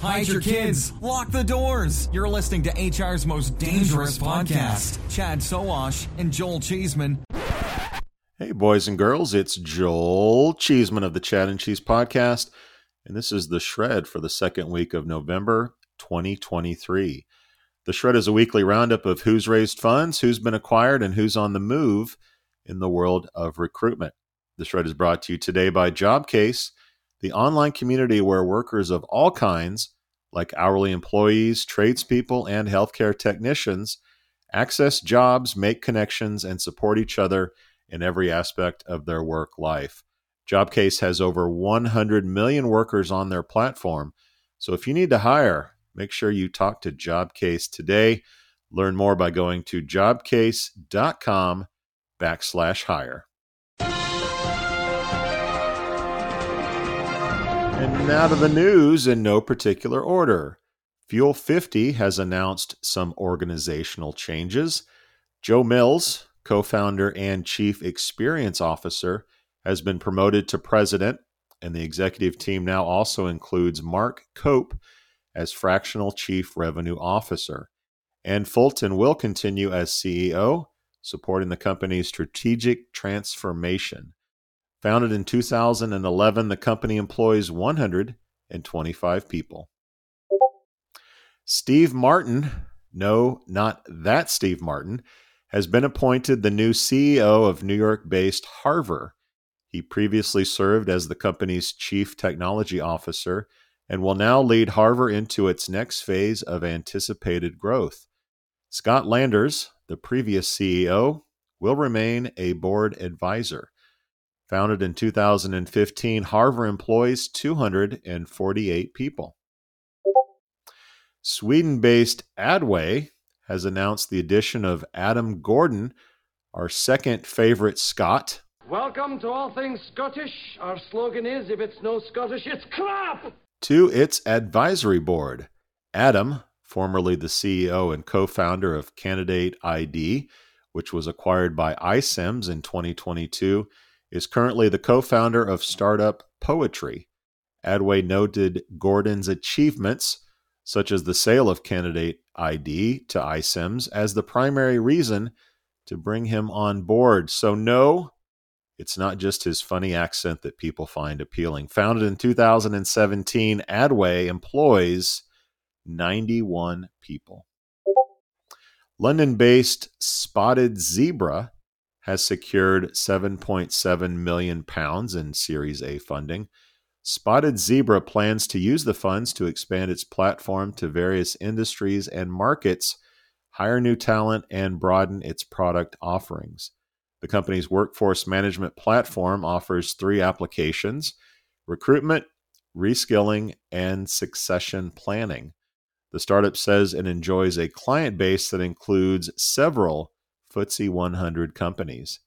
Hide your kids. Lock the doors. You're listening to HR's most dangerous podcast. Chad Sowash and Joel Cheeseman. Hey, boys and girls, it's Joel Cheeseman of the Chad and Cheese Podcast, and this is the Shred for the second week of November 2023. The Shred is a weekly roundup of who's raised funds, who's been acquired, and who's on the move in the world of recruitment. The Shred is brought to you today by Jobcase the online community where workers of all kinds, like hourly employees, tradespeople, and healthcare technicians, access jobs, make connections, and support each other in every aspect of their work life. Jobcase has over 100 million workers on their platform. So if you need to hire, make sure you talk to Jobcase today. Learn more by going to jobcase.com backslash hire. And now to the news in no particular order. Fuel 50 has announced some organizational changes. Jo Mills, co founder and chief experience officer, has been promoted to president, and the executive team now also includes Mark Cope as fractional chief revenue officer. Anne Fulton will continue as CEO, supporting the company's strategic transformation. Founded in 2011, the company employs 125 people. Steve Martin, no, not that Steve Martin, has been appointed the new CEO of New York based Harver. He previously served as the company's chief technology officer and will now lead Harver into its next phase of anticipated growth. Scott Landers, the previous CEO, will remain a board advisor. Founded in 2015, Harver employs 248 people. Sweden based Adway has announced the addition of Adam Gordon, our second favorite Scot. Welcome to All Things Scottish. Our slogan is if it's no Scottish, it's crap! To its advisory board. Adam, formerly the CEO and co founder of Candidate ID, which was acquired by iCIMS in 2022 is currently the co founder of startup Poetry. Adway noted Gordon's achievements, such as the sale of candidate ID to iCIMS, as the primary reason to bring him on board. So, no, it's not just his funny accent that people find appealing. Founded in 2017, Adway employs 91 people. London based Spotted Zebra has secured 7.7 million pounds in Series A funding. Spotted Zebra plans to use the funds to expand its platform to various industries and markets, hire new talent, and broaden its product offerings. The company's workforce management platform offers three applications recruitment, reskilling, and succession planning. The startup says it enjoys a client base that includes several FTSE 100 companies.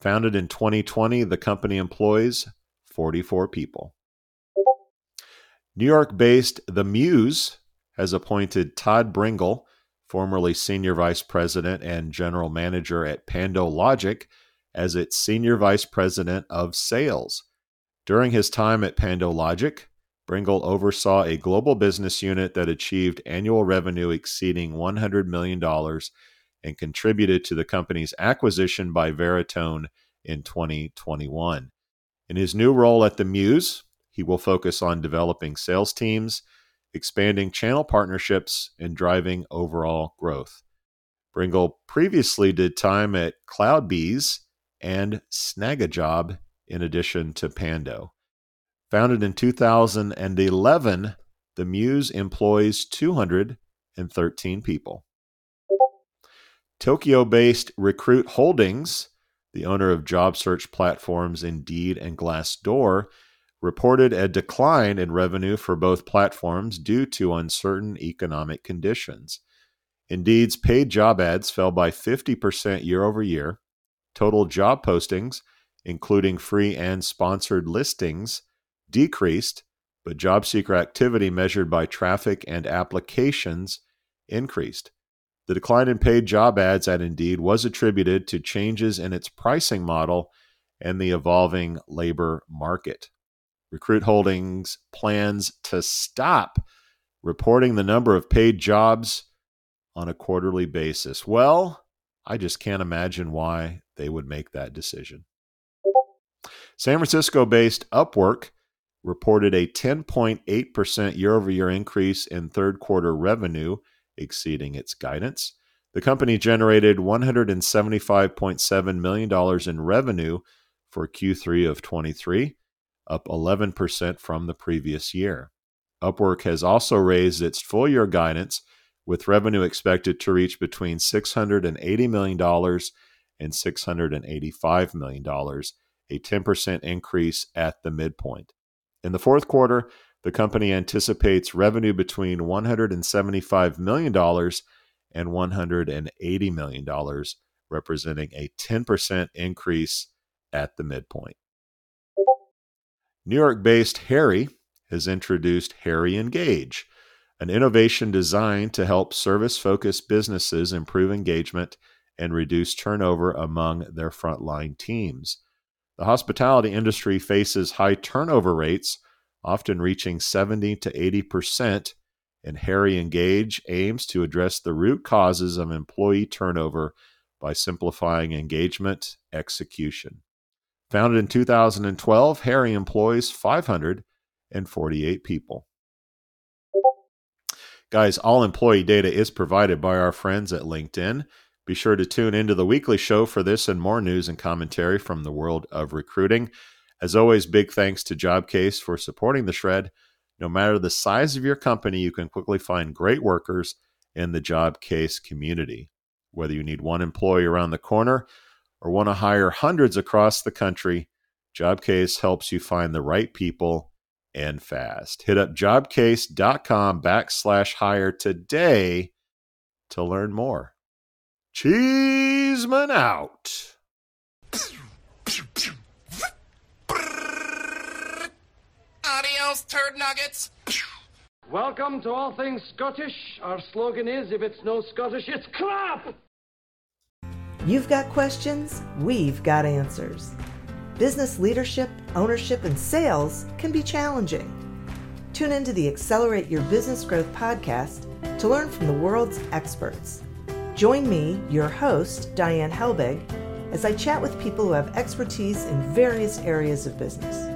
Founded in 2020, the company employs 44 people. New York based The Muse has appointed Todd Bringle, formerly Senior Vice President and General Manager at Pando Logic, as its Senior Vice President of Sales. During his time at Pando Logic, Bringle oversaw a global business unit that achieved annual revenue exceeding $100 million and contributed to the company's acquisition by Veritone in 2021. In his new role at the Muse, he will focus on developing sales teams, expanding channel partnerships, and driving overall growth. Bringle previously did time at CloudBees and Snagajob in addition to Pando. Founded in 2011, the Muse employs 213 people. Tokyo based Recruit Holdings, the owner of job search platforms Indeed and Glassdoor, reported a decline in revenue for both platforms due to uncertain economic conditions. Indeed's paid job ads fell by 50% year over year. Total job postings, including free and sponsored listings, decreased, but job seeker activity measured by traffic and applications increased. The decline in paid job ads at Indeed was attributed to changes in its pricing model and the evolving labor market. Recruit Holdings plans to stop reporting the number of paid jobs on a quarterly basis. Well, I just can't imagine why they would make that decision. San Francisco based Upwork reported a 10.8% year over year increase in third quarter revenue, exceeding its guidance. The company generated $175.7 million in revenue for Q3 of 23, up 11% from the previous year. Upwork has also raised its full year guidance, with revenue expected to reach between $680 million and $685 million, a 10% increase at the midpoint. In the fourth quarter, the company anticipates revenue between $175 million and $180 million, representing a 10% increase at the midpoint. New York based Harri has introduced Harri Engage, an innovation designed to help service focused businesses improve engagement and reduce turnover among their frontline teams. The hospitality industry faces high turnover rates, often reaching 70 to 80 percent, and Harri Engage aims to address the root causes of employee turnover by simplifying engagement execution. Founded in 2012, Harri employs 548 people. Guys, all employee data is provided by our friends at LinkedIn. Be sure to tune into the weekly show for this and more news and commentary from the world of recruiting. As always, big thanks to Jobcase for supporting the shred. No matter the size of your company, you can quickly find great workers in the Jobcase community. Whether you need one employee around the corner or want to hire hundreds across the country, Jobcase helps you find the right people and fast. Hit up jobcase.com backslash hire today to learn more. Cheeseman out. Adios, turd nuggets. Welcome to All Things Scottish. Our slogan is if it's no Scottish, it's crap! You've got questions, we've got answers. Business leadership, ownership, and sales can be challenging. Tune into the Accelerate Your Business Growth podcast to learn from the world's experts. Join me, your host, Diane Helbig, as I chat with people who have expertise in various areas of business.